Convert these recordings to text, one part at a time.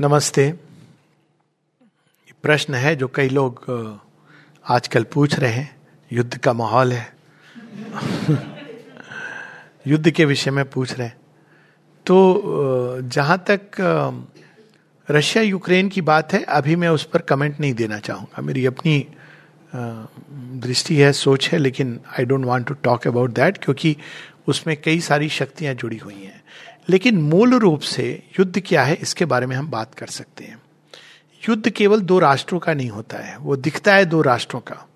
नमस्ते। प्रश्न है जो कई लोग आजकल पूछ रहे हैं। युद्ध का माहौल है। युद्ध के विषय में पूछ रहे हैं। तो जहाँ तक रशिया यूक्रेन की बात है, अभी मैं उस पर कमेंट नहीं देना चाहूँगा। मेरी अपनी दृष्टि है, सोच है, लेकिन I don't want to talk about that क्योंकि उसमें कई सारी शक्तियाँ जुड़ी हुई हैं। लेकिन मूल रूप से युद्ध क्या है, इसके बारे में हम बात कर सकते हैं। युद्ध केवल दो राष्ट्रों का नहीं होता है, वो दिखता है दो राष्ट्रों का।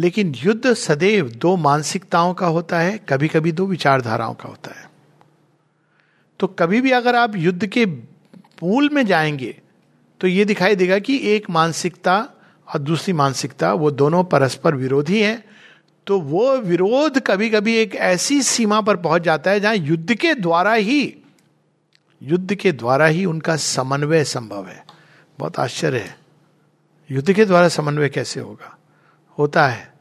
लेकिन युद्ध सदैव दो मानसिकताओं का होता है कभी कभी दो विचारधाराओं का होता है। तो कभी भी अगर आप युद्ध के मूल में जाएँगे तो ये दिखाई देगा कि एक मानसिकता और दूसरी मानसिकता, वो दोनों परस्पर विरोधी हैं तो वो विरोध कभी कभी एक ऐसी सीमा पर पहुँच जाता है जहाँ युद्ध के द्वारा ही, युद्ध के द्वारा ही उनका समन्वय संभव है। बहुत आश्चर्य है। युद्ध के द्वारा समन्वय कैसे होगा? होता है।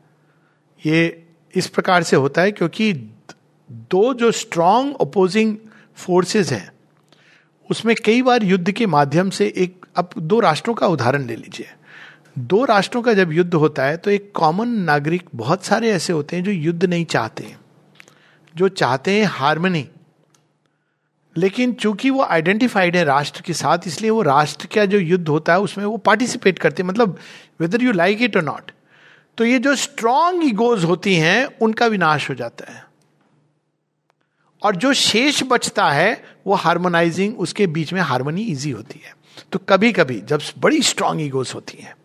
ये इस प्रकार से होता है क्योंकि दो जो स्ट्रॉन्ग अपोजिंग फोर्सेस हैं, उसमें कई बार युद्ध के माध्यम से एक, अब दो राष्ट्रों का उदाहरण ले लीजिए। दो राष्ट्रों का जब युद्ध होता है तो एक कॉमन नागरिक बहुत सारे ऐसे होते हैं जो युद्ध नहीं चाहते जो चाहते हैं हारमनी लेकिन चूँकि वो आइडेंटिफाइड है राष्ट्र के साथ, इसलिए वो राष्ट्र का जो युद्ध होता है, उसमें वो पार्टिसिपेट करते हैं। मतलब वेदर यू लाइक इट और नॉट तो ये जो स्ट्रॉन्ग ईगोज होती हैं, उनका विनाश हो जाता है। और जो शेष बचता है, वो हार्मोनाइजिंग उसके बीच में हारमोनी इजी होती है। तो कभी कभी जब बड़ी स्ट्रांग ईगोज होती हैं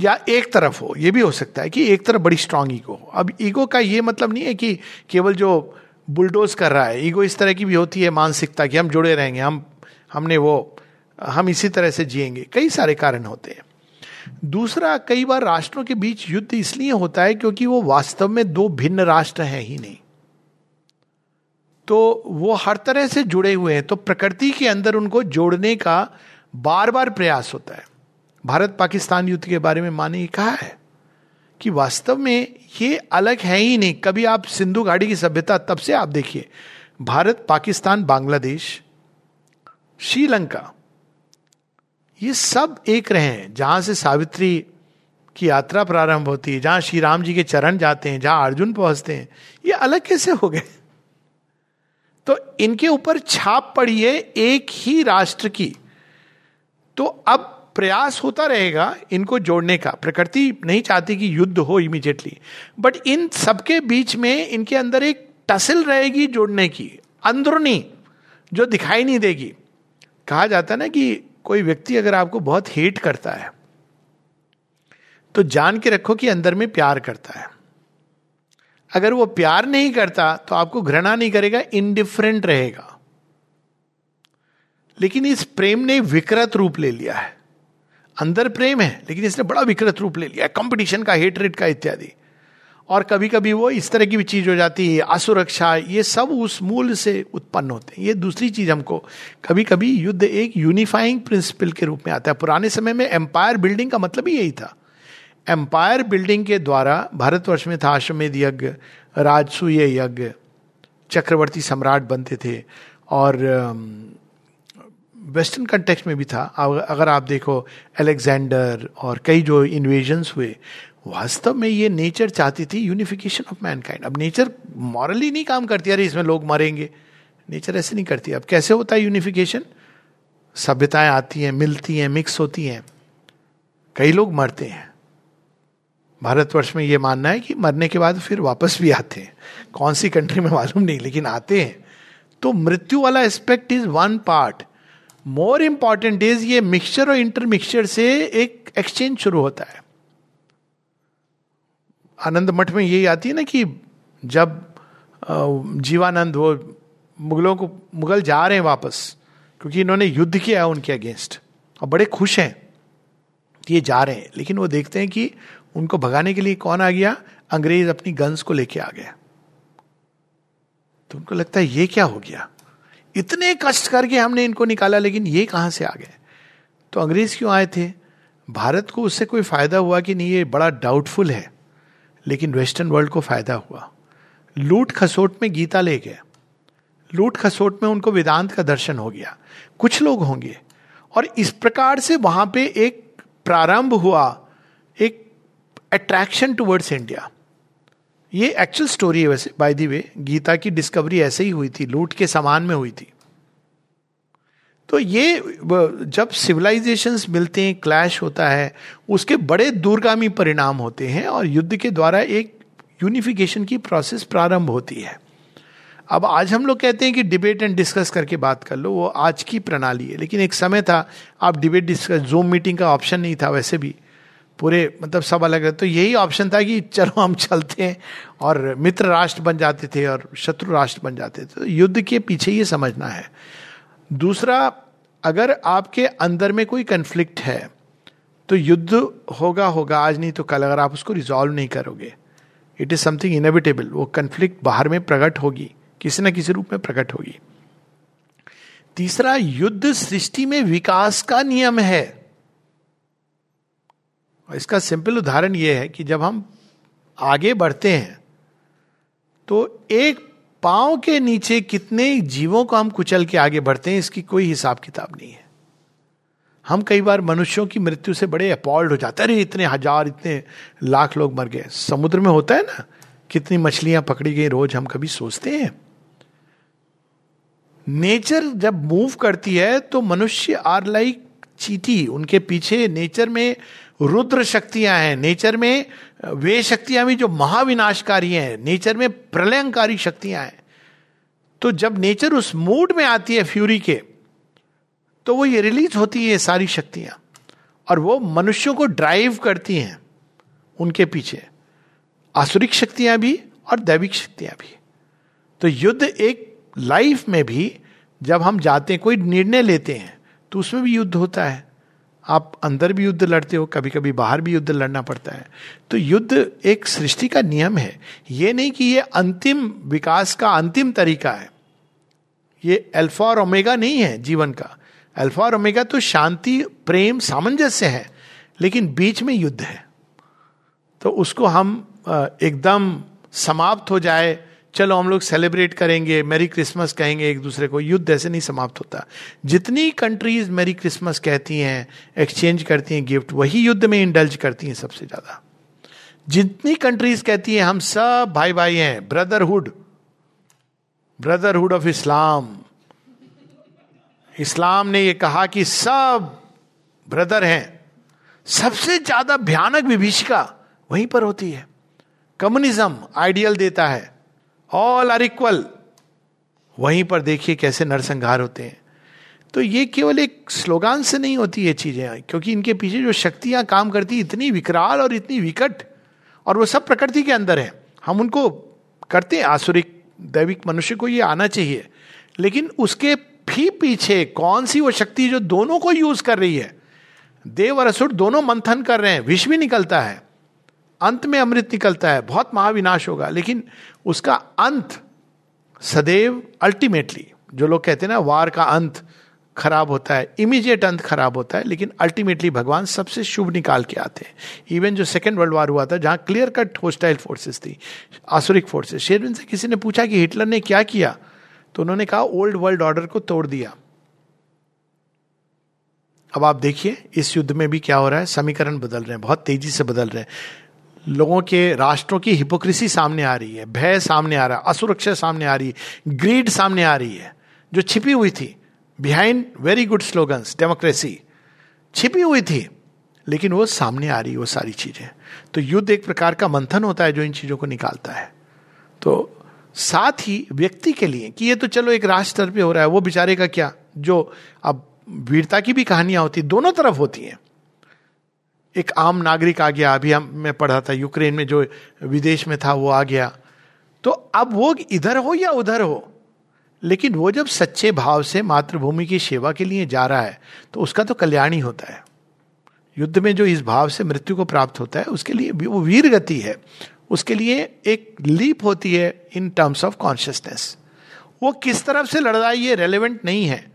या एक तरफ़ हो, ये भी हो सकता है कि एक तरफ़ बड़ी स्ट्रांग ईगो हो। अब ईगो का ये मतलब नहीं है कि केवल जो बुलडोज कर रहा है ईगो इस तरह की भी होती है मानसिकता कि हम जुड़े रहेंगे, हम, हमने वो, हम इसी तरह से जिएँगे। कई सारे कारण होते हैं। दूसरा, कई बार राष्ट्रों के बीच युद्ध इसलिए होता है क्योंकि वो वास्तव में दो भिन्न राष्ट्र हैं ही नहीं। तो वो हर तरह से जुड़े हुए हैं तो प्रकृति के अंदर उनको जोड़ने का बार बार प्रयास होता है। भारत पाकिस्तान युद्ध के बारे में माने कहा है कि वास्तव में ये अलग है ही नहीं। कभी आप सिंधु घाटी की सभ्यता, तब से आप देखिए, भारत, पाकिस्तान, बांग्लादेश, श्रीलंका, ये सब एक रहे हैं। जहाँ से सावित्री की यात्रा प्रारंभ होती है, जहाँ श्री राम जी के चरण जाते हैं, जहाँ अर्जुन पहुँचते हैं, ये अलग कैसे हो गए? तो इनके ऊपर छाप पड़ी है एक ही राष्ट्र की। तो अब प्रयास होता रहेगा इनको जोड़ने का। प्रकृति नहीं चाहती कि युद्ध हो इमीडिएटली बट इन सबके बीच में इनके अंदर एक टसल रहेगी जोड़ने की। अंदरूनी, जो दिखाई नहीं देगी। कहा जाता है ना कि कोई व्यक्ति अगर आपको बहुत हेट करता है तो जान के रखो कि अंदर में प्यार करता है। अगर वो प्यार नहीं करता तो आपको घृणा नहीं करेगा इनडिफरेंट रहेगा। लेकिन इस प्रेम ने विकृत रूप ले लिया है। अंदर प्रेम है, लेकिन इसने बड़ा विकृत रूप ले लिया कंपटीशन का हेटरेट का इत्यादि। और कभी कभी वो इस तरह की भी चीज़ हो जाती है, असुरक्षा, ये सब उस मूल से उत्पन्न होते हैं। ये दूसरी चीज़ हमको कभी कभी युद्ध एक यूनिफाइंग प्रिंसिपल के रूप में आता है। पुराने समय में एम्पायर बिल्डिंग का मतलब ही यही था। एम्पायर बिल्डिंग के द्वारा भारतवर्ष में था अश्वमेध यज्ञ, राजसूय यज्ञ, चक्रवर्ती सम्राट बनते थे। और वेस्टर्न कंटेक्स्ट में भी था। अगर आप देखो अलेक्जेंडर और कई जो इन्वेजन्स हुए, वास्तव में ये नेचर चाहती थी यूनिफिकेशन ऑफ़ मैनकाइंड अब नेचर मॉरली नहीं काम करती, अरे इसमें लोग मरेंगे। नेचर ऐसे नहीं करती। अब कैसे होता है यूनिफिकेशन सभ्यताएँ आती हैं, मिलती हैं मिक्स होती हैं। कई लोग मरते हैं। भारतवर्ष में ये मानना है कि मरने के बाद फिर वापस भी आते हैं। कौन सी कंट्री में मालूम नहीं, लेकिन आते हैं। तो मृत्यु वाला aspect is one part more important is ये मिक्सचर और इंटरमिक्सचर से एक एक्सचेंज शुरू होता है। आनंद मठ में यही आती है ना कि जब जीवानंद वो मुगलों को, मुगल जा रहे हैं वापस, क्योंकि इन्होंने युद्ध किया है उनके अगेंस्ट और बड़े खुश हैं ये जा रहे हैं। लेकिन वो देखते हैं कि उनको भगाने के लिए कौन आ गया? अंग्रेज़ अपनी गन्स को लेके आ गया। तो उनको लगता है, ये क्या हो गया? इतने कष्ट करके हमने इनको निकाला, लेकिन ये कहाँ से आ गए? तो अंग्रेज़ क्यों आए थे? भारत को उससे कोई फ़ायदा हुआ कि नहीं, ये बड़ा डाउटफुल है। लेकिन वेस्टर्न वर्ल्ड को फ़ायदा हुआ। लूट खसोट में गीता ले गए। लूट खसोट में उनको वेदांत का दर्शन हो गया। कुछ लोग होंगे। और इस प्रकार से वहाँ पे एक प्रारंभ हुआ, एक अट्रैक्शन टुवर्ड्स इंडिया ये एक्चुअल स्टोरी है वैसे बाय दी वे गीता की डिस्कवरी ऐसे ही हुई थी, लूट के समान में हुई थी। तो ये जब सिविलाइजेशंस मिलते हैं क्लैश होता है, उसके बड़े दूरगामी परिणाम होते हैं और युद्ध के द्वारा एक यूनिफिकेशन की प्रोसेस प्रारंभ होती है। अब आज हम लोग कहते हैं कि डिबेट एंड डिस्कस करके बात कर लो, वो आज की प्रणाली है, लेकिन एक समय था, आप डिबेट डिस्कस जूम मीटिंग का ऑप्शन नहीं था वैसे भी। पूरे मतलब सब अलग रहते। तो यही ऑप्शन था कि चलो हम चलते हैं और मित्र राष्ट्र बन जाते थे और शत्रु राष्ट्र बन जाते थे। तो युद्ध के पीछे ये समझना है। दूसरा, अगर आपके अंदर में कोई कन्फ्लिक्ट है तो युद्ध होगा होगा, आज नहीं तो कल, अगर आप उसको रिजॉल्व नहीं करोगे। इट इज़ समथिंग इनएविटेबल वो कन्फ्लिक्ट बाहर में प्रकट होगी, किसी ना किसी रूप में प्रकट होगी। तीसरा, युद्ध सृष्टि में विकास का नियम है। इसका सिंपल उदाहरण यह है कि जब हम आगे बढ़ते हैं तो एक पाँव के नीचे कितने जीवों को हम कुचल के आगे बढ़ते हैं, इसकी कोई हिसाब किताब नहीं है। हम कई बार मनुष्यों की मृत्यु से बड़े अपॉल्ड हो जाते हैं। अरे, इतने हज़ार, इतने लाख लोग मर गए। समुद्र में होता है ना, कितनी मछलियाँ पकड़ी गई, रोज हम कभी सोचते हैं। नेचर जब मूव करती है तो मनुष्य आर लाइक चीटी। उनके पीछे नेचर में रुद्र शक्तियाँ हैं। नेचर में, वे शक्तियाँ भी जो महाविनाशकारी हैं। नेचर में प्रलयंकारी शक्तियाँ हैं। तो जब नेचर उस मूड में आती है फ्यूरी के तो वो ये रिलीज़ होती है सारी शक्तियाँ। और वो मनुष्यों को ड्राइव करती हैं उनके पीछे। आसुरिक शक्तियाँ भी और दैविक शक्तियाँ भी। तो युद्ध एक लाइफ में भी, जब हम जाते हैं, कोई निर्णय लेते हैं तो उसमें भी युद्ध होता है। आप अंदर भी युद्ध लड़ते हो कभी कभी बाहर भी युद्ध लड़ना पड़ता है। तो युद्ध एक सृष्टि का नियम है। ये नहीं कि ये अंतिम विकास का अंतिम तरीका है। ये अल्फ़ा और ओमेगा नहीं है जीवन का। अल्फ़ा और ओमेगा तो शांति, प्रेम, सामंजस्य है, लेकिन बीच में युद्ध है। तो उसको हम एकदम समाप्त हो जाए चलो हम लोग सेलिब्रेट करेंगे मेरी क्रिसमस कहेंगे एक दूसरे को, युद्ध ऐसे नहीं समाप्त होता। जितनी कंट्रीज़ मेरी क्रिसमस कहती हैं एक्सचेंज करती हैं गिफ्ट वही युद्ध में इंडल्ज करती हैं सबसे ज़्यादा। जितनी कंट्रीज़ कहती हैं, हम सब भाई भाई हैं ब्रदरहुड ब्रदरहुड ऑफ़ इस्लाम इस्लाम ने यह कहा कि सब ब्रदर हैं। सबसे ज़्यादा भयानक विभीषिका वहीं पर होती है। कम्युनिज्म आइडियल देता है। ऑल आर इक्वल वहीं पर देखिए कैसे नरसंहार होते हैं। तो ये केवल एक स्लोगान से नहीं होती ये चीज़ें, क्योंकि इनके पीछे जो शक्तियाँ काम करती, इतनी विकराल और इतनी विकट, और वो सब प्रकृति के अंदर है। हम उनको करते हैं, आसुरिक, दैविक मनुष्य को ये आना चाहिए। लेकिन उसके भी पीछे कौन सी वो शक्ति जो दोनों को यूज़ कर रही है? देव और असुर दोनों मंथन कर रहे हैं, विष भी निकलता है। अंत में अमृत निकलता है, बहुत महाविनाश होगा। लेकिन उसका अंत सदैव अल्टीमेटली जो लोग कहते हैं ना, वार का अंत खराब होता है इमीडिएट अंत खराब होता है, लेकिन अल्टीमेटली भगवान सबसे शुभ निकाल के आते हैं। इवन जो सेकेंड वर्ल्ड वार हुआ था, जहाँ क्लियर कट होस्टाइल फोर्सेस थी आसुरिक फोर्सेस शेरविन से किसी ने पूछा कि हिटलर ने क्या किया? तो उन्होंने कहा ओल्ड वर्ल्ड ऑर्डर को तोड़ दिया। अब आप देखिए, इस युद्ध में भी क्या हो रहा है? समीकरण बदल रहे हैं, बहुत तेज़ी से बदल रहे हैं। लोगों के राष्ट्रों की हिपोक्रेसी सामने आ रही है, भय सामने आ रहा है, असुरक्षा सामने आ रही है ग्रीड सामने आ रही है। जो छिपी हुई थी behind very good slogans democracy छिपी हुई थी, लेकिन वो सामने आ रही है, वो सारी चीज़ें। तो युद्ध एक प्रकार का मंथन होता है जो इन चीज़ों को निकालता है। तो साथ ही व्यक्ति के लिए कि ये तो चलो एक राष्ट्र स्तर पे हो रहा है, वो बेचारे का क्या? जो अब वीरता की भी कहानियाँ होती, दोनों तरफ़ होती हैं। एक आम नागरिक आ गया। अभी हम मैं पढ़ा था, यूक्रेन में जो विदेश में था, वो आ गया। तो अब वो इधर हो या उधर हो? लेकिन वो जब सच्चे भाव से मातृभूमि की सेवा के लिए जा रहा है तो उसका तो कल्याण ही होता है। युद्ध में जो इस भाव से मृत्यु को प्राप्त होता है, उसके लिए वो वीर गति है। उसके लिए एक लीप होती है इन टर्म्स ऑफ़ कॉन्शियसनेस। वो किस तरफ़ से लड़ रहा है ये रेलिवेंट नहीं है।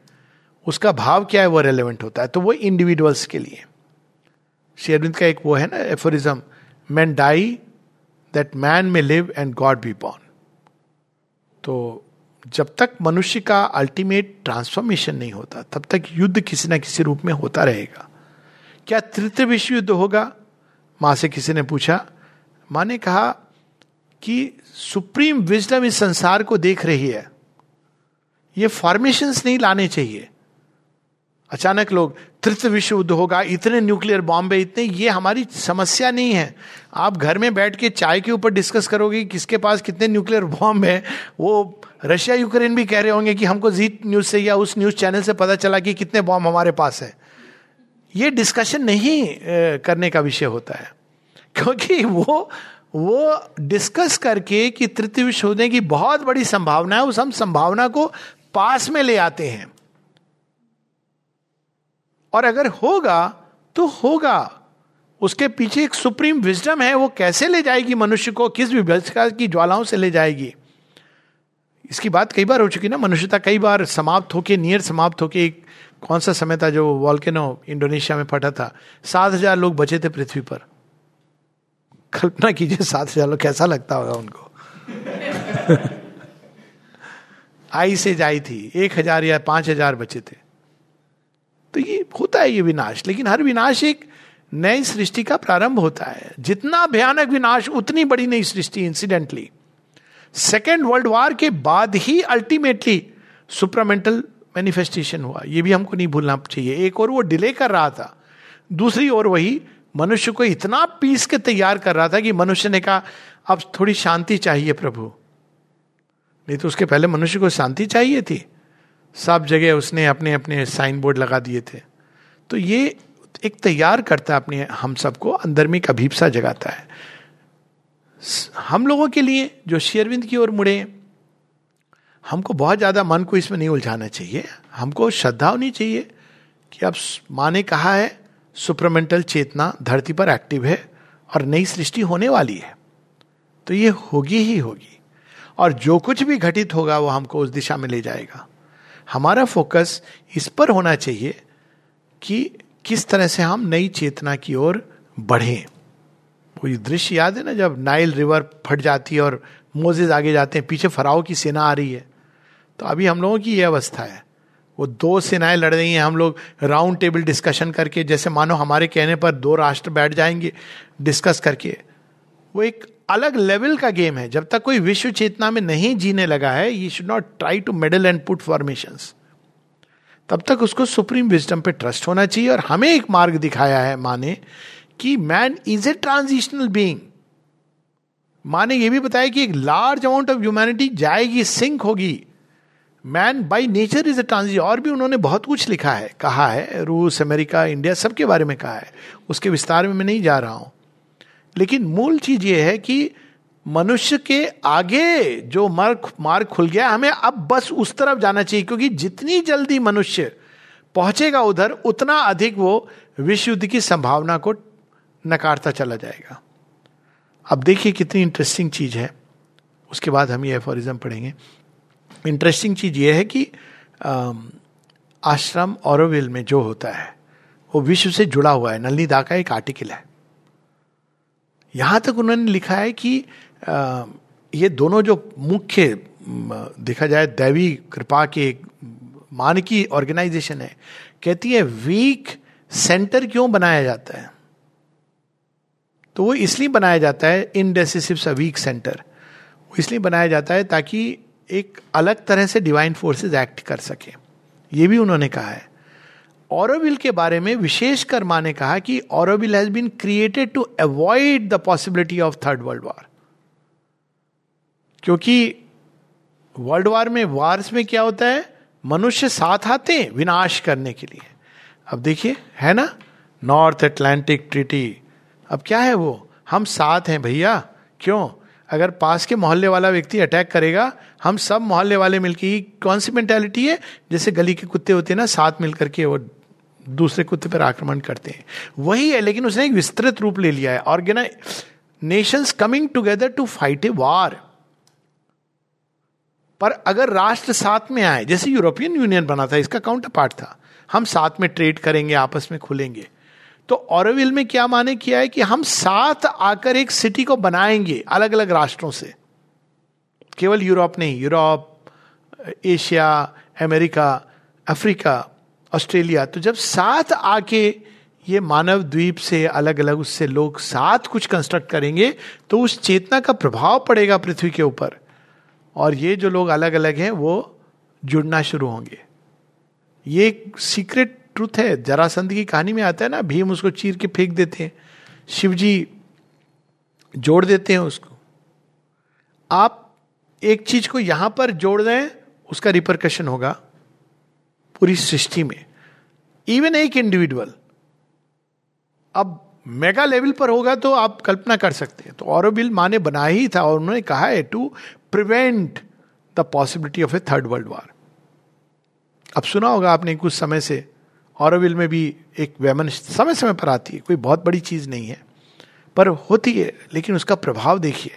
उसका भाव क्या है, वो रेलिवेंट होता है। तो वो इंडिविजुअल्स के लिए। शेरविंद का एक वो है ना aphorism man die that man may live and God be born तो जब तक मनुष्य का अल्टीमेट ट्रांसफॉर्मेशन नहीं होता, तब तक युद्ध किसी ना किसी रूप में होता रहेगा। क्या तृतीय विश्व युद्ध होगा? माँ से किसी ने पूछा। माँ ने कहा कि सुप्रीम विजडम इस संसार को देख रही है। ये फॉर्मेशंस नहीं लाने चाहिए। अचानक लोग, तृतीय विश्व युद्ध होगा, इतने न्यूक्लियर बॉम्ब है इतने, ये हमारी समस्या नहीं है। आप घर में बैठ के चाय के ऊपर डिस्कस करोगे किसके पास कितने न्यूक्लियर बॉम्ब है। वो रशिया यूक्रेन भी कह रहे होंगे कि हमको जी न्यूज़ से या उस न्यूज़ चैनल से पता चला कि कितने बॉम्ब हमारे पास है। ये डिस्कशन नहीं करने का विषय होता है। क्योंकि वो वो डिस्कस करके कि तृतीय विश्व होने की बहुत बड़ी संभावना है, उस हम संभावना को पास में ले आते हैं। और अगर होगा तो होगा। उसके पीछे एक सुप्रीम विजडम है, वो कैसे ले जाएगी मनुष्य को? किस विभत्सता की ज्वालाओं से ले जाएगी? इसकी बात कई बार हो चुकी ना, मनुष्यता कई बार समाप्त होके, नियर समाप्त होके, एक कौन सा समय था जो वॉल्केनो इंडोनेशिया में फटा था? सात हज़ार लोग बचे थे पृथ्वी पर। कल्पना कीजिए, सात हज़ार लोग कैसा लगता होगा उनको? आई से जाई थी, एक हज़ार या पाँच हज़ार बचे थे। तो ये होता है ये विनाश। लेकिन हर विनाश एक नई सृष्टि का प्रारंभ होता है। जितना भयानक विनाश, उतनी बड़ी नई सृष्टि इंसिडेंटली सेकेंड वर्ल्ड वॉर के बाद ही अल्टीमेटली सुपरामेंटल मैनिफेस्टेशन हुआ। ये भी हमको नहीं भूलना चाहिए। एक और वो डिले कर रहा था। दूसरी ओर वही मनुष्य को इतना पीस के तैयार कर रहा था कि मनुष्य ने कहा, अब थोड़ी शांति चाहिए प्रभु। नहीं तो उसके पहले मनुष्य को शांति चाहिए थी। सब जगह उसने अपने अपने साइन बोर्ड लगा दिए थे। तो ये एक तैयार करता है अपने, हम सबको अंदर में एक अभीपसा जगाता है। हम लोगों के लिए जो शेयरविंद की ओर मुड़े, हमको बहुत ज़्यादा मन को इसमें नहीं उलझाना चाहिए। हमको श्रद्धा होनी चाहिए कि अब माँ ने कहा है सुप्रमेंटल चेतना धरती पर एक्टिव है और नई सृष्टि होने वाली है। तो ये होगी ही होगी। और जो कुछ भी घटित होगा, वो हमको उस दिशा में ले जाएगा। हमारा फोकस इस पर होना चाहिए कि किस तरह से हम नई चेतना की ओर बढ़ें। वो दृश्य याद है ना, जब नाइल रिवर फट जाती है और मोजेज आगे जाते हैं, पीछे फराव की सेना आ रही है? तो अभी हम लोगों की यह अवस्था है। वो दो सेनाएँ लड़ रही हैं, हम लोग राउंड टेबल डिस्कशन करके, जैसे मानो हमारे कहने पर दो राष्ट्र बैठ जाएँगे डिस्कस करके। वो एक अलग लेवल का गेम है। जब तक कोई विश्व चेतना में नहीं जीने लगा है you should not try to meddle and put formation तब तक उसको सुप्रीम विजडम पे ट्रस्ट होना चाहिए और हमें एक मार्ग दिखाया है माने कि man is a transitional being माँ ने यह भी बताया कि एक लार्ज अमाउंट ऑफ़ ह्यूमैनिटी जाएगी सिंक होगी। Man by nature is a transition और भी उन्होंने बहुत कुछ लिखा है। कहा है, रूस, अमेरिका इंडिया सबके बारे में कहा है। उसके विस्तार में मैं नहीं जा रहा हूँ। लेकिन मूल चीज़ ये है कि मनुष्य के आगे जो मार्ग मार्ग खुल गया, हमें अब बस उस तरफ़ जाना चाहिए, क्योंकि जितनी जल्दी मनुष्य पहुंचेगा उधर, उतना अधिक वो विश्व युद्ध की संभावना को नकारता चला जाएगा। अब देखिए कितनी इंटरेस्टिंग चीज़ है। उसके बाद हम ये एफोरिज्म पढ़ेंगे। इंटरेस्टिंग चीज़ ये है कि आश्रम औरविल में जो होता है, वो विश्व से जुड़ा हुआ है। नलनी दा का एक आर्टिकल है। यहाँ तक उन्होंने लिखा है कि ये दोनों जो मुख्य देखा जाए दैवी कृपा के मानकी ऑर्गेनाइजेशन है, कहती है वीक सेंटर क्यों बनाया जाता है? तो वो इसलिए बनाया जाता है इनडेसिसिव वीक सेंटर इसलिए बनाया जाता है ताकि एक अलग तरह से डिवाइन फोर्सेस एक्ट कर सके। ये भी उन्होंने कहा है। औरविल के बारे में विशेषकर माँ ने कहा कि Auroville has been created to avoid the possibility of third world war क्योंकि वर्ल्ड वॉर में वार्स में क्या होता है? मनुष्य साथ आते हैं विनाश करने के लिए। अब देखिए, है ना? नॉर्थ अटलांटिक ट्रिटी अब क्या है वो? हम साथ हैं भैया। क्यों? अगर पास के मोहल्ले वाला व्यक्ति अटैक करेगा, हम सब मोहल्ले वाले मिलकर कौन सी मेंटेलिटी है? जैसे गली के कुत्ते होते हैं ना, साथ मिलकर के वो दूसरे कुत्ते पर आक्रमण करते हैं। वही है, लेकिन उसने एक विस्तृत रूप ले लिया है organise nations coming together to fight a war पर अगर राष्ट्र साथ में आए, जैसे यूरोपियन यूनियन बना था, इसका काउंटर पार्ट था, हम साथ में ट्रेड करेंगे, आपस में खुलेंगे। तो औरविल में क्या माने किया है कि हम साथ आकर एक सिटी को बनाएँगे अलग अलग राष्ट्रों से। केवल यूरोप नहीं Europe Asia America Africa Australia तो जब साथ आके ये मानव द्वीप से अलग अलग उससे लोग साथ कुछ कंस्ट्रक्ट करेंगे तो उस चेतना का प्रभाव पड़ेगा पृथ्वी के ऊपर। और ये जो लोग अलग अलग हैं, वो जुड़ना शुरू होंगे। ये एक सीक्रेट ट्रूथ है। जरासंध की कहानी में आता है ना, भीम उसको चीर के फेंक देते हैं। शिव जी जोड़ देते हैं उसको। आप एक चीज़ को यहाँ पर जोड़ दें, उसका रिपरकशन होगा। पूरी सृष्टि में। इवन एक इंडिविजुअल अब मेगा लेवल पर होगा तो आप कल्पना कर सकते हैं। तो औरबिल माँ ने बनाया ही था और उन्होंने कहा है to prevent the possibility of a third world war अब सुना होगा आपने कुछ समय से औरबिल में भी एक वैमन समय समय पर आती है। कोई बहुत बड़ी चीज़ नहीं है। पर होती है, लेकिन उसका प्रभाव देखिए।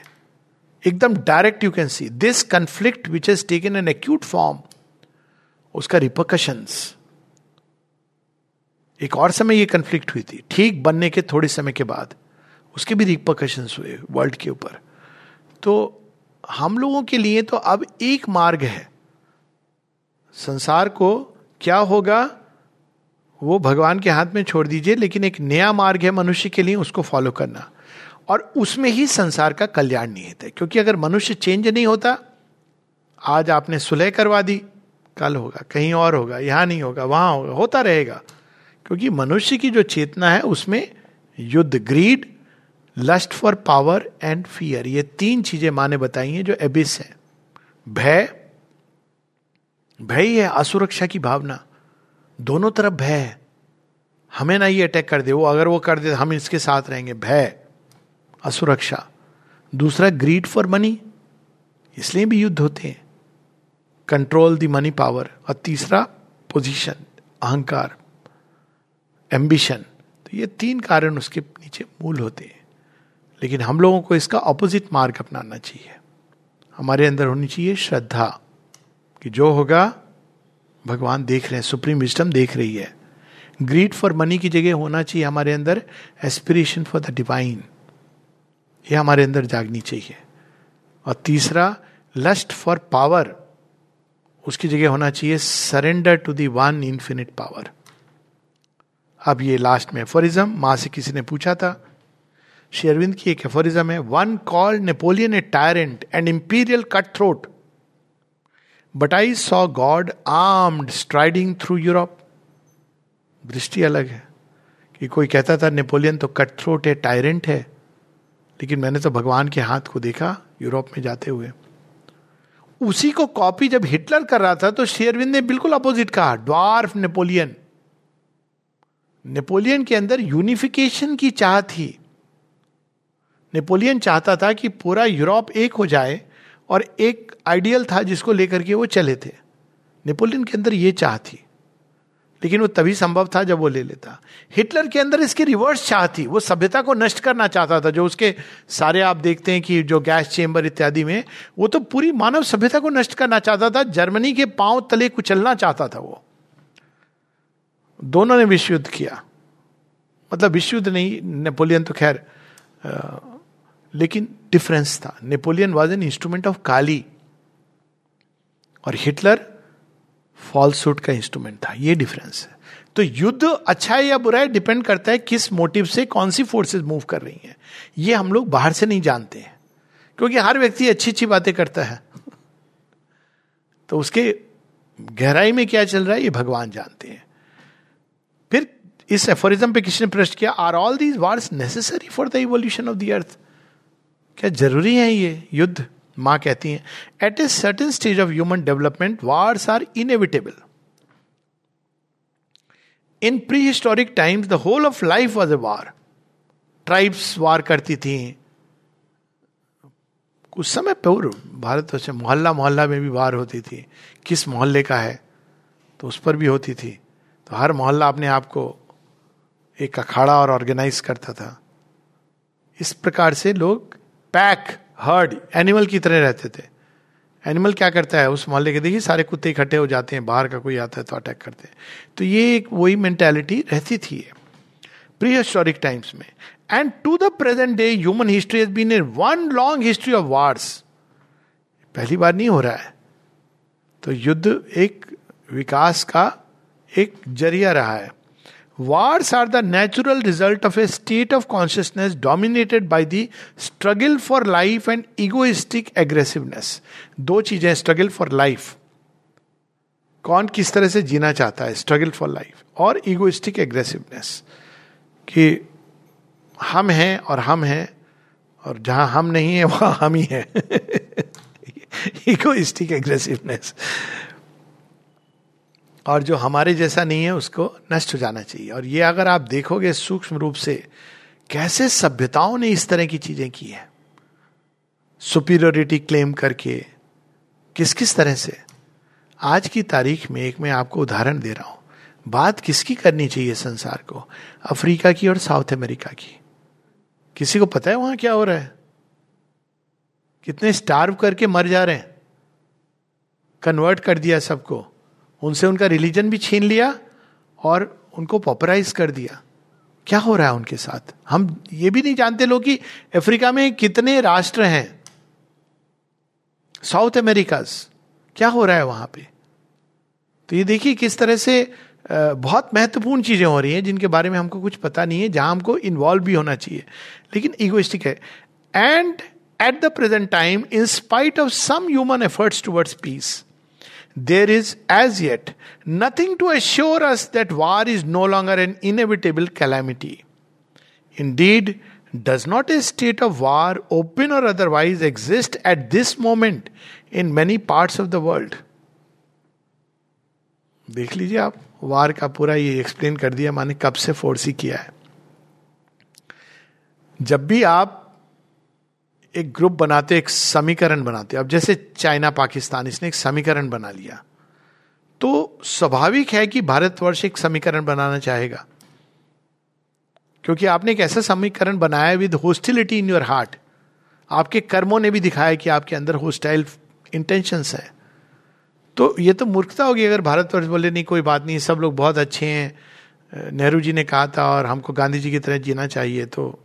एकदम direct you can see this conflict which is taken an acute form उसका रिपोकशंस एक और समय ये कंफ्लिक्ट हुई थी। ठीक बनने के थोड़े समय के बाद उसके भी रिपोकशन हुए वर्ल्ड के ऊपर। तो हम लोगों के लिए तो अब एक मार्ग है। संसार को क्या होगा, वो भगवान के हाथ में छोड़ दीजिए, लेकिन एक नया मार्ग है मनुष्य के लिए, उसको फॉलो करना। और उसमें ही संसार का कल्याण निहित है। क्योंकि अगर मनुष्य चेंज नहीं होता, आज आपने सुलह करवा दी कल होगा, कहीं और होगा, यहाँ नहीं होगा, वहाँ होगा, होता रहेगा। क्योंकि मनुष्य की जो चेतना है, उसमें युद्ध greed lust for power and fear ये तीन चीज़ें माँ ने बताई हैं जो एबिस है। भय भय है असुरक्षा की भावना। दोनों तरफ़ भय है। हमें ना ये अटैक कर दे, वो अगर वो कर दे, हम इसके साथ रहेंगे। भय, असुरक्षा। दूसरा ग्रीड फॉर मनी इसलिए भी युद्ध होते हैं। कंट्रोल द मनी पावर और तीसरा पोजीशन अहंकार एम्बिशन तो ये तीन कारण उसके नीचे मूल होते हैं। लेकिन हम लोगों को इसका ऑपोजिट मार्ग अपनाना चाहिए। हमारे अंदर होनी चाहिए श्रद्धा कि जो होगा, भगवान देख रहे हैं, सुप्रीम विस्टम देख रही है। ग्रीड फॉर मनी की जगह होना चाहिए हमारे अंदर एस्पिरेशन फॉर द डिवाइन ये हमारे अंदर जागनी चाहिए। और तीसरा लस्ट फॉर पावर उसकी जगह होना चाहिए surrender to the one infinite power अब ये लास्ट में एफोरिज्म माँ से किसी ने पूछा था शेरविंद की एक एफोरिज्म है one called Napoleon a tyrant and imperial cut throat but I saw God armed striding through Europe दृष्टि अलग है कि कोई कहता था नेपोलियन तो कट थ्रोट है टायरेंट है, लेकिन मैंने तो भगवान के हाथ को देखा यूरोप में जाते हुए। उसी को कॉपी जब हिटलर कर रहा था तो शेयरविंद ने बिल्कुल अपोजिट कहा ड्वार्फ नेपोलियन नेपोलियन के अंदर यूनिफिकेशन की चाह थी। नेपोलियन चाहता था कि पूरा यूरोप एक हो जाए और एक आइडियल था जिसको लेकर के वो चले थे। नेपोलियन के अंदर ये चाह थी। लेकिन वो तभी संभव था जब वो ले लेता। हिटलर के अंदर इसकी रिवर्स चाह थी। वो सभ्यता को नष्ट करना चाहता था, जो उसके सारे आप देखते हैं कि जो गैस चेंबर इत्यादि में, वो तो पूरी मानव सभ्यता को नष्ट करना चाहता था। जर्मनी के पाँव तले कुचलना चाहता था वो। दोनों ने विश्व युद्ध किया। मतलब विश्व युद्ध नहीं, नेपोलियन तो खैर लेकिन डिफरेंस था। Napoleon was an instrument of Kali और हिटलर फॉल्सूट का इंस्ट्रूमेंट था, ये डिफरेंस है। तो युद्ध अच्छा है या बुरा है डिपेंड करता है किस मोटिव से कौन सी फोर्सेस मूव कर रही हैं। ये हम लोग बाहर से नहीं जानते हैं, क्योंकि हर व्यक्ति अच्छी अच्छी बातें करता है। तो उसके गहराई में क्या चल रहा है, ये भगवान जानते हैं। फिर इस एफोरिज्म पे किसी ने प्रश्न किया are all these wars necessary for the evolution of the earth क्या ज़रूरी है ये युद्ध? माँ कहती हैं at a certain stage of human development wars are inevitable in prehistoric times the whole of life was a war tribes war करती थी। कुछ समय पूर्व भारत से मोहल्ला मोहल्ला में भी वार होती थी। किस मोहल्ले का है? तो उस पर भी होती थी। तो हर मोहल्ला अपने आप को एक अखाड़ा और ऑर्गेनाइज करता था। इस प्रकार से लोग पैक हर्ड एनिमल की तरह रहते थे। एनिमल क्या करता है? उस मोहल्ले के देखिए, सारे कुत्ते इकट्ठे हो जाते हैं, बाहर का कोई आता है तो अटैक करते हैं। तो ये एक वही मेंटेलिटी रहती थी प्री हिस्टोरिक टाइम्स में। And to the present day human history has been one long history of wars पहली बार नहीं हो रहा है। तो युद्ध एक विकास का एक ज़रिया रहा है। Wars are the natural result of a state of consciousness dominated by the struggle for life and egoistic aggressiveness दो चीज़ें स्ट्रगल फॉर लाइफ कौन किस तरह से जीना चाहता है? स्ट्रगल फॉर लाइफ और इगोइस्टिक एग्रेसिवनेस कि हम हैं और हम हैं, और जहाँ हम नहीं है, वहाँ हम ही है. इगोइस्टिक एग्रेसिवनेस और जो हमारे जैसा नहीं है, उसको नष्ट हो जाना चाहिए। और ये अगर आप देखोगे सूक्ष्म रूप से, कैसे सभ्यताओं ने इस तरह की चीज़ें की है? सुपीरियोरिटी क्लेम करके किस किस तरह से? आज की तारीख में एक मैं आपको उदाहरण दे रहा हूँ। बात किसकी करनी चाहिए संसार को? अफ्रीका की और साउथ अमेरिका की। किसी को पता है वहाँ क्या हो रहा है? कितने स्टार्व करके मर जा रहे हैं? कन्वर्ट कर दिया सबको। उनसे उनका रिलीजन भी छीन लिया और उनको पॉपराइज कर दिया। क्या हो रहा है उनके साथ? हम ये भी नहीं जानते लोग कि अफ्रीका में कितने राष्ट्र हैं। साउथ अमेरिका क्या हो रहा है वहाँ पे? तो ये देखिए किस तरह से बहुत महत्वपूर्ण चीज़ें हो रही हैं जिनके बारे में हमको कुछ पता नहीं है, जहाँ हमको इन्वॉल्व भी होना चाहिए। लेकिन इगोइस्टिक है। And at the present time in spite of some human efforts towards peace there is as yet nothing to assure us that war is no longer an inevitable calamity. Indeed, does not a state of war, open or otherwise, exist at this moment in many parts of the world? देख लीजिए आप वार का पूरा ये explain कर दिया माने कब से फोर्सी किया है जब भी आप एक ग्रुप बनाते, एक समीकरण बनाते। अब जैसे चाइना, पाकिस्तान, इसने एक समीकरण बना लिया। तो स्वाभाविक है कि भारतवर्ष एक समीकरण बनाना चाहेगा। क्योंकि आपने एक ऐसा समीकरण बनाया with hostility in your heart आपके कर्मों ने भी दिखाया कि आपके अंदर होस्टाइल इंटेंशंस है। तो ये तो मूर्खता होगी अगर भारतवर्ष बोले, नहीं, कोई बात नहीं, सब लोग बहुत अच्छे हैं। नेहरू जी ने कहा था और हमको गांधी जी की तरह जीना चाहिए तो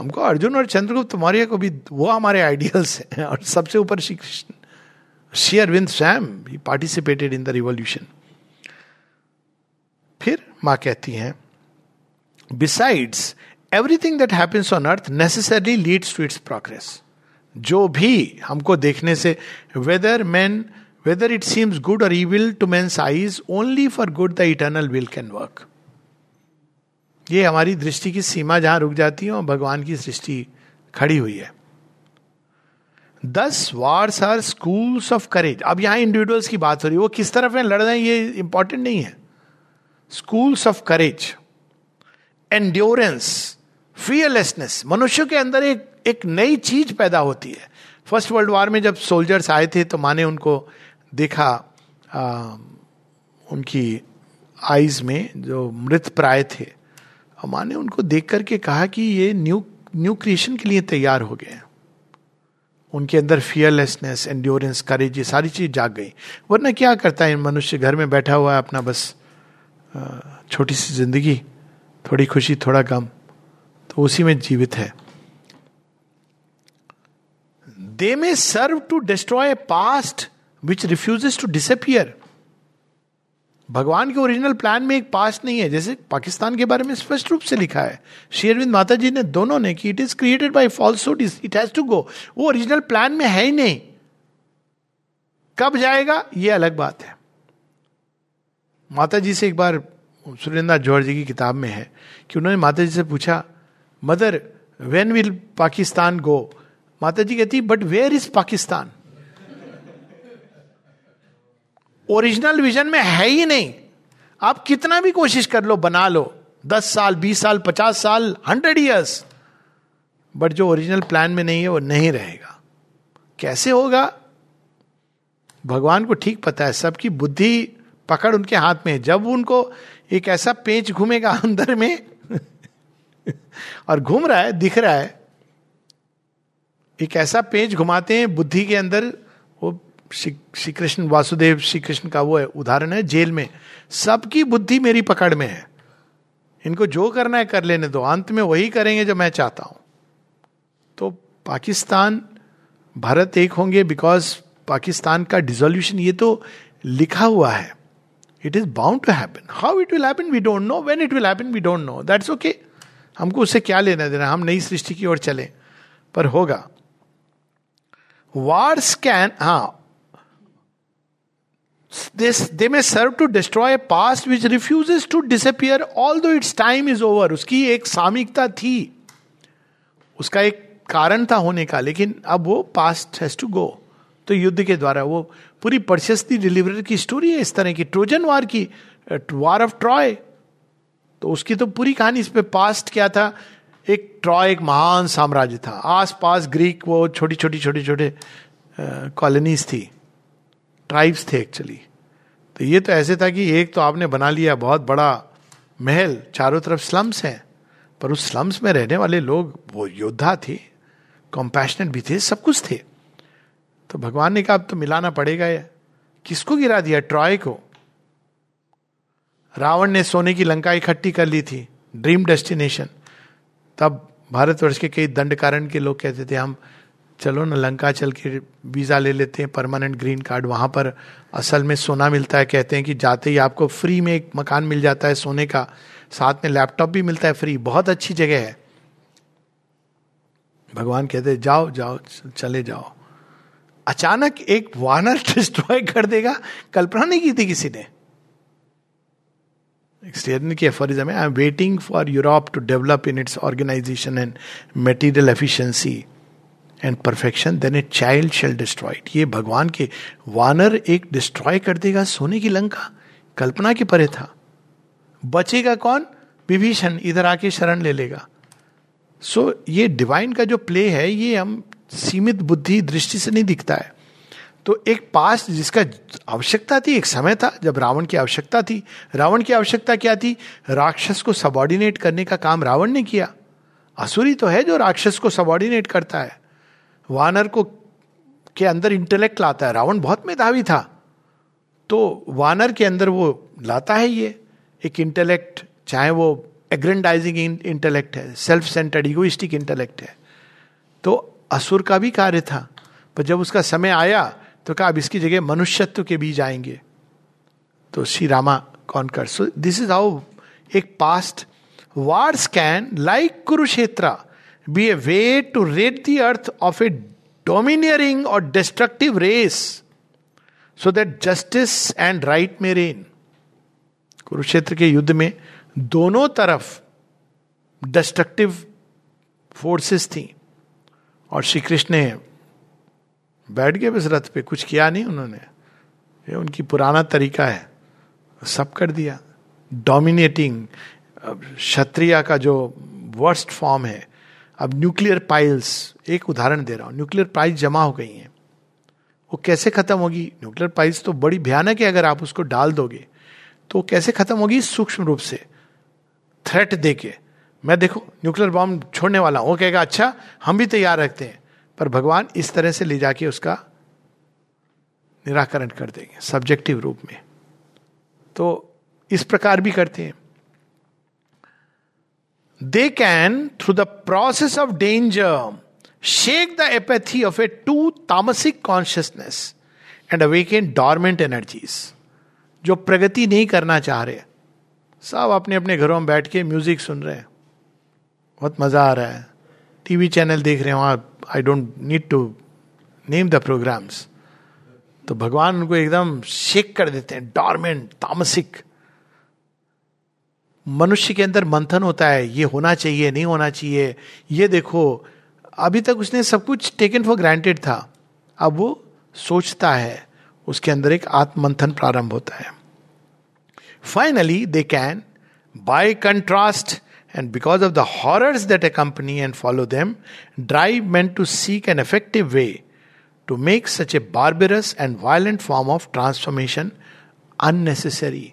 हमको अर्जुन और चंद्रगुप्त मौर्य को भी, वो हमारे आइडियल्स हैं और सबसे ऊपर श्री कृष्ण, श्री अरविंद स्वयं ही पार्टिसिपेटेड इन द रिवॉल्यूशन फिर माँ कहती हैं besides everything that happens on earth necessarily leads to its progress जो भी हमको देखने से whether man whether it seems good और evil to man's eyes only for good the eternal will can work ये हमारी दृष्टि की सीमा जहाँ रुक जाती है और भगवान की सृष्टि खड़ी हुई है। These wars are schools of courage अब यहाँ इंडिविजुअल्स की बात हो रही है। वो किस तरफ़ है? लड़ रहे हैं ये इंपॉर्टेंट नहीं है। Schools of courage endurance fearlessness मनुष्य के अंदर एक एक नई चीज़ पैदा होती है। फ़र्स्ट वर्ल्ड वॉर में जब सोल्जर्स आए थे तो माने उनको देखा आ, उनकी आईज में जो मृत प्राय थे। माँ ने उनको देख करके कहा कि ये न्यू न्यू क्रिएशन के लिए तैयार हो गए उनके अंदर फियरलेसनेस एंड्योरेंस करेज ये सारी चीज़ जाग गई। वरना क्या करता है मनुष्य? घर में बैठा हुआ है अपना बस छोटी सी ज़िंदगी, थोड़ी खुशी, थोड़ा गम तो उसी में जीवित है। They may serve to destroy past which refuses to disappear भगवान के ओरिजिनल प्लान में एक पास्ट नहीं है, जैसे पाकिस्तान के बारे में स्पष्ट रूप से लिखा है। शेरविंद माता जी ने दोनों ने कि it is created by falsehood it has to go वो ओरिजिनल प्लान में है ही नहीं। कब जाएगा, ये अलग बात है। माता जी से एक बार सुरेंद्र जौहर जी की किताब में है कि उन्होंने माता जी से पूछा, mother when will Pakistan go माता जी कहती but where is Pakistan? Original vision में है ही नहीं। आप कितना भी कोशिश कर लो, बना लो। दस साल, बीस साल, पचास साल हंड्रेड ईयर्स बट जो ओरिजिनल प्लान में नहीं है, वो नहीं रहेगा। कैसे होगा? भगवान को ठीक पता है। सबकी बुद्धि पकड़ उनके हाथ में है। जब उनको एक ऐसा पेच घूमेगा अंदर में और घूम रहा है, दिख रहा है, एक ऐसा पेच घुमाते हैं बुद्धि के अंदर श्री कृष्ण वासुदेव, श्री कृष्ण का वो है, उदाहरण है, जेल में। सबकी बुद्धि मेरी पकड़ में है। इनको जो करना है, कर लेने दो। अंत में वही करेंगे जो मैं चाहता हूँ। तो पाकिस्तान, भारत एक होंगे बिकॉज़ पाकिस्तान का डिजोल्यूशन ये तो लिखा हुआ है। It is bound to happen how it will happen we don't know when it will happen we don't know that's okay हमको उससे क्या लेना देना हम नई सृष्टि की ओर चले। पर होगा। वार्स कैन हाँ this, they may serve to destroy a past which refuses to disappear, although its time is over. उसकी एक सामिकता थी। उसका एक कारण था होने का, लेकिन अब वो पास्ट हैज़ टू गो तो युद्ध के द्वारा वो पूरी प्रशस्ति डिलीवरी की स्टोरी है इस तरह की। ट्रोजन वार की वार ऑफ़ ट्रॉय तो उसकी तो पूरी कहानी इस पे पास्ट क्या था? एक ट्रॉय एक महान साम्राज्य था। आस पास ग्रीक वो छोटी छोटी छोटी छोटे कॉलोनीज थी। ट्राइब्स थे एक्चुअली तो ये तो ऐसे था कि एक तो आपने बना लिया बहुत बड़ा महल, चारों तरफ़ स्लम्स हैं, पर उस स्लम्स में रहने वाले लोग, वो योद्धा थे कॉम्पैशनेट भी थे, सब कुछ थे। तो भगवान ने कहा, अब तो मिलाना पड़ेगा ये। किसको गिरा दिया? ट्रॉय को? रावण ने सोने की लंका इकट्ठी कर ली थी ड्रीम डेस्टिनेशन तब भारतवर्ष के कई दंड कारण के लोग कहते थे, हम चलो ना, लंका चल के वीज़ा ले लेते हैं परमानेंट ग्रीन कार्ड वहाँ पर असल में सोना मिलता है, कहते हैं कि जाते ही आपको फ्री में एक मकान मिल जाता है सोने का, साथ में लैपटॉप भी मिलता है फ्री बहुत अच्छी जगह है। भगवान कहते जाओ जाओ, चले जाओ। अचानक एक वानर डिस्ट्रॉय कर देगा, कल्पना नहीं की थी किसी ने। I am waiting for Europe to develop in its organisation and material efficiency and perfection then a child shall destroy it ये भगवान के वानर एक डिस्ट्रॉय कर देगा सोने की लंका। कल्पना के परे था। बचेगा कौन? विभीषण इधर आके शरण ले लेगा। सो so, ये डिवाइन का जो प्ले है ये हम सीमित बुद्धि दृष्टि से नहीं दिखता है। तो एक पास जिसका आवश्यकता थी एक समय था जब रावण की आवश्यकता थी। रावण की आवश्यकता क्या थी? राक्षस को सबॉर्डिनेट करने का काम रावण ने किया। असुरी तो है जो राक्षस को सबॉर्डिनेट करता है। वानर को के अंदर इंटेलेक्ट लाता है। रावण बहुत मेधावी था। तो वानर के अंदर वो लाता है ये। एक इंटेलेक्ट चाहे वो एग्रेंडाइजिंग इंटेलेक्ट है सेल्फ सेंटर्ड इगोइस्टिक इंटेलेक्ट है। तो असुर का भी कार्य था। पर जब उसका समय आया तो कहा, अब इसकी जगह मनुष्यत्व के बीज आएँगे। तो श्री रामा कौन कर सो दिस इज़ हाउ एक past wars can like Kurukshetra be a way to rid the earth of a domineering और destructive race so that justice and right may reign Kurukshetra के युद्ध में दोनों तरफ़ डिस्ट्रक्टिव फोर्सेस थी और श्री कृष्ण ने बैठ गए बस रथ पे कुछ किया नहीं उन्होंने ये उनकी पुराना तरीका है सब कर दिया डोमिनेटिंग क्षत्रिया का जो वर्स्ट फॉर्म है अब न्यूक्लियर पाइल्स एक उदाहरण दे रहा हूँ न्यूक्लियर पाइल्स जमा हो गई हैं। वो कैसे खत्म होगी? न्यूक्लियर पाइल्स तो बड़ी भयानक है अगर आप उसको डाल दोगे तो कैसे खत्म होगी? सूक्ष्म रूप से। थ्रेट दे के मैं देखो न्यूक्लियर बॉम्ब छोड़ने वाला हूँ। वो कहेगा अच्छा हम भी तैयार रखते हैं। पर भगवान इस तरह से ले जाके उसका निराकरण कर देंगे सब्जेक्टिव रूप में। तो इस प्रकार भी करते हैं। They can through the process of danger shake the apathy of a too tamasic consciousness and awaken dormant energies जो प्रगति नहीं करना चाह रहे। सब अपने अपने घरों में बैठ के म्यूज़िक सुन रहे हैं। बहुत मज़ा आ रहा है। टीवी चैनल देख रहे हो I don't need to name the programmes तो भगवान उनको एकदम शेक कर देते हैं डॉर्मेंट तामसिक मनुष्य के अंदर मंथन होता है, ये होना चाहिए, नहीं होना चाहिए, ये देखो, अभी तक उसने सब कुछ टेकन फॉर ग्रांटेड था, अब वो सोचता है, उसके अंदर एक आत्मंथन प्रारंभ होता है। Finally they can by contrast and because of the horrors that accompany and follow them drive man to seek an effective way to make such a barbarous and violent form of transformation unnecessary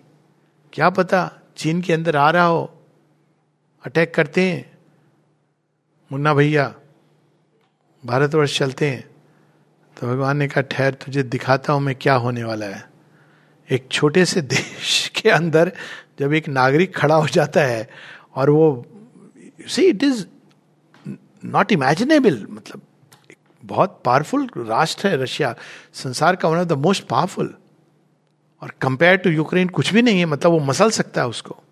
क्या पता चीन के अंदर आ रहा हो attack करते हैं। मुन्ना भैया, भारतवर्ष चलते हैं। तो भगवान ने कहा, ठहर, तुझे दिखाता हूँ मैं क्या होने वाला है। एक छोटे से देश के अंदर जब एक नागरिक खड़ा हो जाता है और वो see it is not imaginable मतलब बहुत पावरफुल राष्ट्र है रशिया। संसार का one of the most powerful और कंपेयर टू यूक्रेन कुछ भी नहीं है मतलब वो मसल सकता है उसको।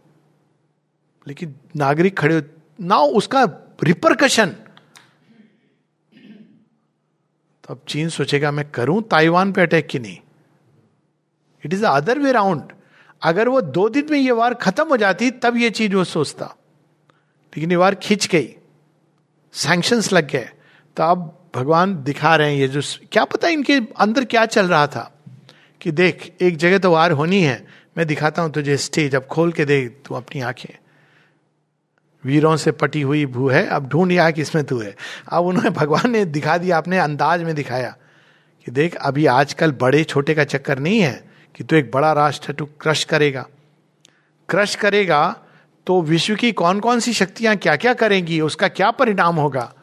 लेकिन नागरिक खड़े ना उसका रिपरकशन तो अब चीन सोचेगा, मैं करूँ ताइवान पे अटैक की नहीं? It is other way round अगर वो दो दिन में ये वार खत्म हो जाती, तब ये चीज़ वो सोचता। लेकिन ये वार खिंच गई। सैंक्शंस लग गए। तो अब भगवान दिखा रहे हैं ये जो, क्या पता इनके अंदर क्या चल रहा था? कि देख, एक जगह तो वार होनी है, मैं दिखाता हूँ तुझे स्टेज, अब खोल के देख तू अपनी आँखें। वीरों से पटी हुई भू है, अब ढूंढ या किसमें तू है। अब उन्होंने भगवान ने दिखा दिया, अपने अंदाज में दिखाया कि देख, अभी आजकल बड़े छोटे का चक्कर नहीं है कि तू एक बड़ा राष्ट्र है तू क्रश करेगा। क्रश करेगा तो विश्व की कौन कौन सी शक्तियाँ क्या क्या करेंगी, उसका क्या परिणाम होगा?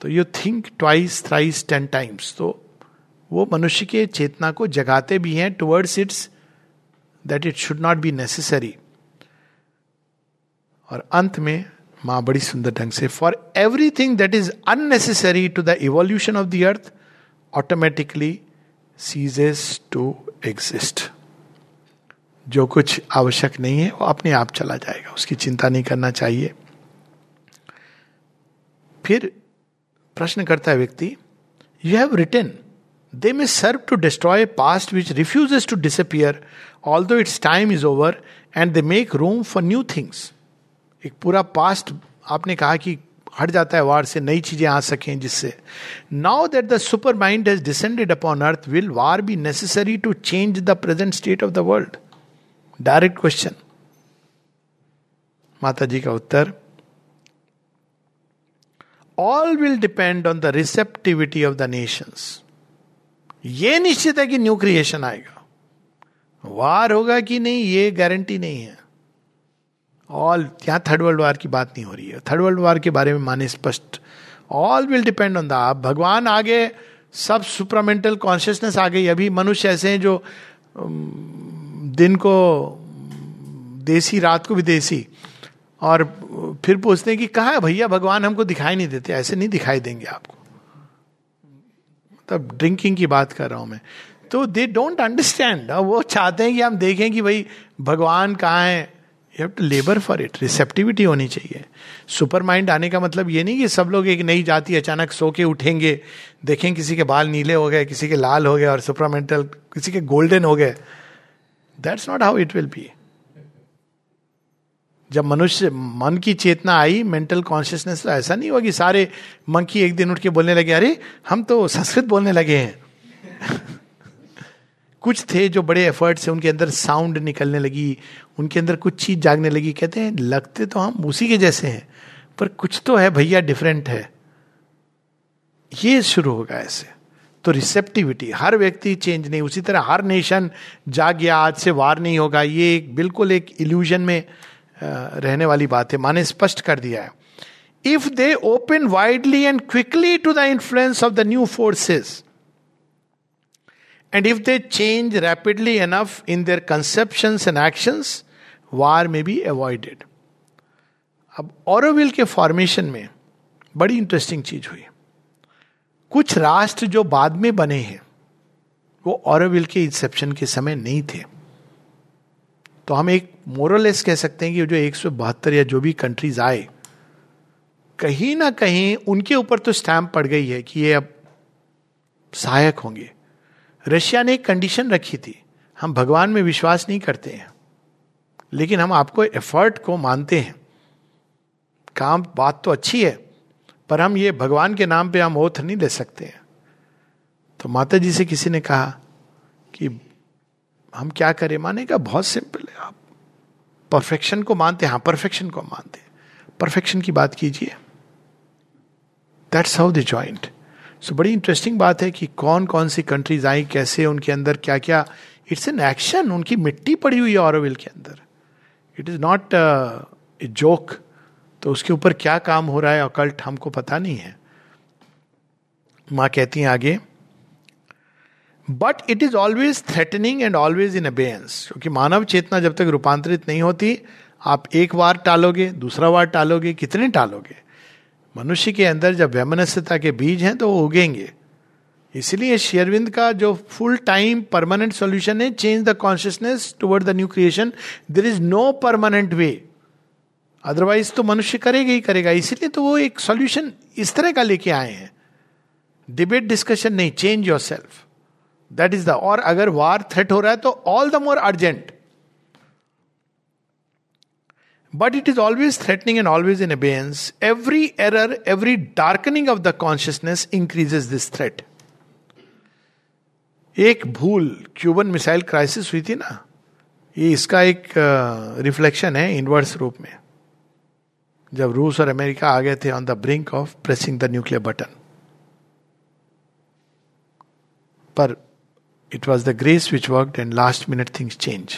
तो you think twice thrice ten times तो वो मनुष्य के चेतना को जगाते भी हैं towards its that it should not be necessary और अंत में माँ बड़ी सुंदर ढंग से for everything that is unnecessary to the evolution of the earth automatically ceases to exist जो कुछ आवश्यक नहीं है, वो अपने आप चला जाएगा। उसकी चिंता नहीं करना चाहिए। फिर प्रश्न करता है व्यक्ति you have written they may serve to destroy past which refuses to disappear although its time is over and they make room for new things एक पूरा पास्ट आपने कहा कि हट जाता है वार से, नई चीज़ें आ सकें जिससे। Now that the supermind has descended upon earth will war be necessary to change the present state of the world direct question Mata जी का उत्तर all will depend on the receptivity of the nations ये निश्चित है कि new creation आएगा। वार होगा कि नहीं, ये गारंटी नहीं है। ऑल यहाँ थर्ड वर्ल्ड वार की बात नहीं हो रही है। थर्ड वर्ल्ड वार के बारे में माने स्पष्ट। All will depend on the आप भगवान आगे, सब सुपरामेंटल कॉन्शियसनेस आ गई अभी मनुष्य ऐसे हैं जो दिन को, देसी, रात को भी देसी। और फिर पूछते हैं कि कहा है भैया, भगवान हमको दिखाई नहीं देते, ऐसे नहीं दिखाई देंगे आपको। तब ड्रिंकिंग की बात कर रहा हूँ मैं। तो दे डोंट अंडरस्टैंड वो चाहते हैं कि हम देखें कि भाई भगवान कहाँ है। You have to labour for it receptivity होनी चाहिए। सुपर माइंड आने का मतलब ये नहीं कि सब लोग एक नई जाति अचानक सो के उठेंगे, देखें किसी के बाल नीले हो गए, किसी के लाल हो गए और सुपरमेंटल किसी के गोल्डन हो गए। That's not how it will be जब मनुष्य मन की चेतना आई मेंटल कॉन्शियसनेस तो ऐसा नहीं हुआ कि सारे मंकी एक दिन उठ के बोलने लगे, अरे, हम तो संस्कृत बोलने लगे हैं। कुछ थे जो बड़े एफर्ट से उनके अंदर साउंड निकलने लगी, उनके अंदर कुछ चीज़ जागने लगी। कहते हैं, लगते तो हम उसी के जैसे हैं, पर कुछ तो है भैया डिफरेंट है। ये शुरू होगा ऐसे। तो रिसेप्टिविटी हर व्यक्ति चेंज नहीं, उसी तरह हर नेशन जाग गया, आज से वार नहीं होगा। ये बिल्कुल एक इल्यूजन में रहने वाली बात है माने स्पष्ट कर दिया है। If they open widely and quickly to the influence of the new forces and if they change rapidly enough in their conception and actions war may be avoided अब औरविल के फॉर्मेशन में बड़ी इंटरेस्टिंग चीज़ हुई। कुछ राष्ट्र जो बाद में बने हैं, वो औरविल के इंसेप्शन के समय नहीं थे। तो हम एक मोरलेस कह सकते हैं कि जो एक सौ बहत्तर या जो भी कंट्रीज़ आए, कहीं ना कहीं उनके ऊपर तो स्टैम्प पड़ गई है कि ये अब सहायक होंगे। रशिया ने एक कंडीशन रखी थी। हम भगवान में विश्वास नहीं करते हैं, लेकिन हम आपको एफर्ट को मानते हैं। काम, बात तो अच्छी है, पर हम ये भगवान के नाम पे हम ओथ नहीं ले सकते हैं। तो माता जी से किसी ने कहा कि हम क्या करें? माने का बहुत सिंपल है आप। परफेक्शन को मानते हैं। हाँ परफेक्शन को मानते हैं। परफेक्शन की बात कीजिए। दैट्स हाउ द ज्वाइंट सो बड़ी इंटरेस्टिंग बात है कि कौन कौन सी कंट्रीज़ आई, कैसे, उनके अंदर क्या क्या। इट्स एन एक्शन उनकी मिट्टी पड़ी हुई है ऑरोविल के अंदर। It is not a joke तो उसके ऊपर क्या काम हो रहा है? अकल्ट हमको पता नहीं है। माँ कहती हैं आगे but it is always threatening and always in abeyance क्योंकि मानव चेतना जब तक रूपांतरित नहीं होती, आप एक बार टालोगे, दूसरा बार टालोगे, कितने टालोगे? मनुष्य के अंदर जब वैमनस्यता के बीज हैं तो वो उगेंगे। इसलिए शेयरविंद का जो फुल टाइम परमानेंट सॉल्यूशन है change the consciousness toward the new creation there is no permanent way otherwise तो मनुष्य करेगा ही करेगा। इसीलिए तो वो एक सॉल्यूशन इस तरह का लेके आए हैं। डिबेट डिस्कशन नहीं change yourself that is the और अगर वार थ्रेट हो रहा है तो all the more urgent but it is always threatening and always in abeyance every error every darkening of the consciousness increases this threat एक भूल Cuban missile crisis हुई थी ना? ये इसका एक रिफ्लेक्शन uh, है इनवर्स रूप में। जब रूस और अमेरिका आ गए थे on the brink of pressing the nuclear button पर it was the grace which work and last minute things change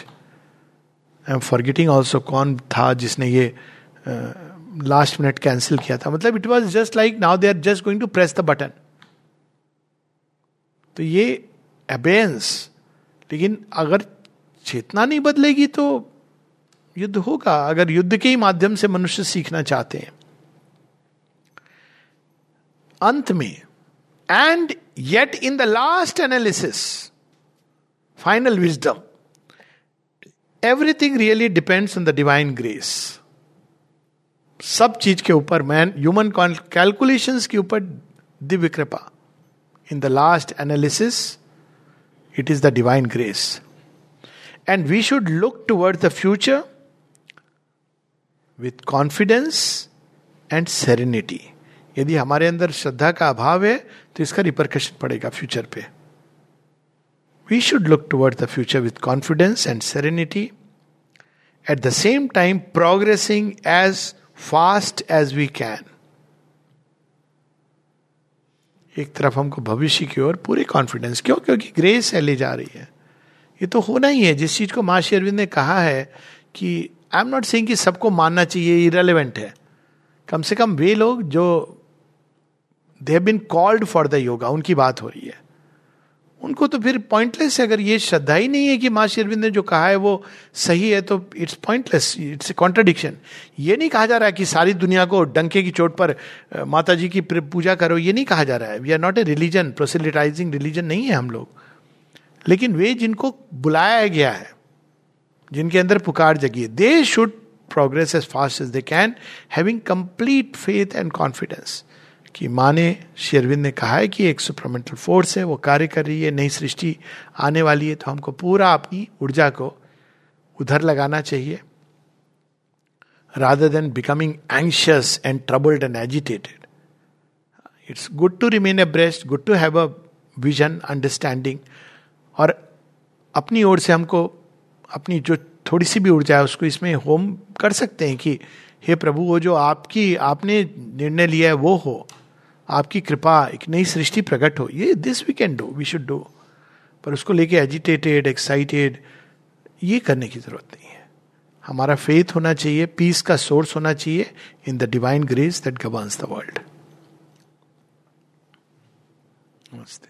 I am forgetting also कौन था जिसने ये लास्ट मिनट कैंसिल किया था। मतलब it was just like now they are just going to press the button तो ये अबेंस लेकिन अगर चेतना नहीं बदलेगी तो युद्ध होगा। अगर युद्ध के ही माध्यम से मनुष्य सीखना चाहते हैं। अंत में and yet in the last analysis final wisdom everything really depends on the divine grace सब चीज़ के ऊपर मैन ह्यूमन कैलकुलेशंस के ऊपर दिव्य कृपा. In the last analysis it is the divine grace and we should look toward the future with confidence and serenity यदि हमारे अंदर श्रद्धा का अभाव है तो इसका रिपरकशन पड़ेगा फ्यूचर पे. We should look toward the future with confidence and serenity at the same time progressing as fast as we can एक तरफ़ हमको भविष्य की ओर पूरे कॉन्फिडेंस क्यों? क्योंकि ग्रेस है, ले जा रही है। ये तो होना ही है। जिस चीज़ को माँ शेरविंद ने कहा है कि आई एम नॉट सेइंग कि सबको मानना चाहिए इरेलीवेंट है। कम से कम वे लोग जो they have been called for the yoga उनकी बात हो रही है। उनको तो फिर पॉइंटलेस है। अगर ये श्रद्धा ही नहीं है कि माँ शेरविंद ने जो कहा है वो सही है तो it's pointless it's a contradiction ये नहीं कहा जा रहा है कि सारी दुनिया को डंके की चोट पर माता जी की पूजा करो। ये नहीं कहा जा रहा है। We are not a religion proselytizing religion नहीं है हम लोग। लेकिन वे जिनको बुलाया गया है, जिनके अंदर पुकार जगी है they should progress as fast as they can having complete faith and confidence कि माँ ने, शेरविंद ने कहा है कि एक सुप्रमेंटल फोर्स है, वो कार्य कर रही है, नई सृष्टि आने वाली है तो हमको पूरा अपनी ऊर्जा को उधर लगाना चाहिए। Rather than becoming anxious and troubled and agitated it's good to remain abreast good to have a vision understanding और अपनी ओर से हमको अपनी जो थोड़ी सी भी ऊर्जा है, उसको इसमें होम कर सकते हैं कि, हे प्रभु, वो जो आपकी, आपने निर्णय लिया है, वो हो। आपकी कृपा एक नई सृष्टि प्रकट हो। ये this we can do we should do पर उसको लेके एजिटेटेड एक्साइटेड ये करने की ज़रूरत नहीं है। हमारा फेथ होना चाहिए पीस का सोर्स होना चाहिए in the divine grace that governs the world नमस्ते।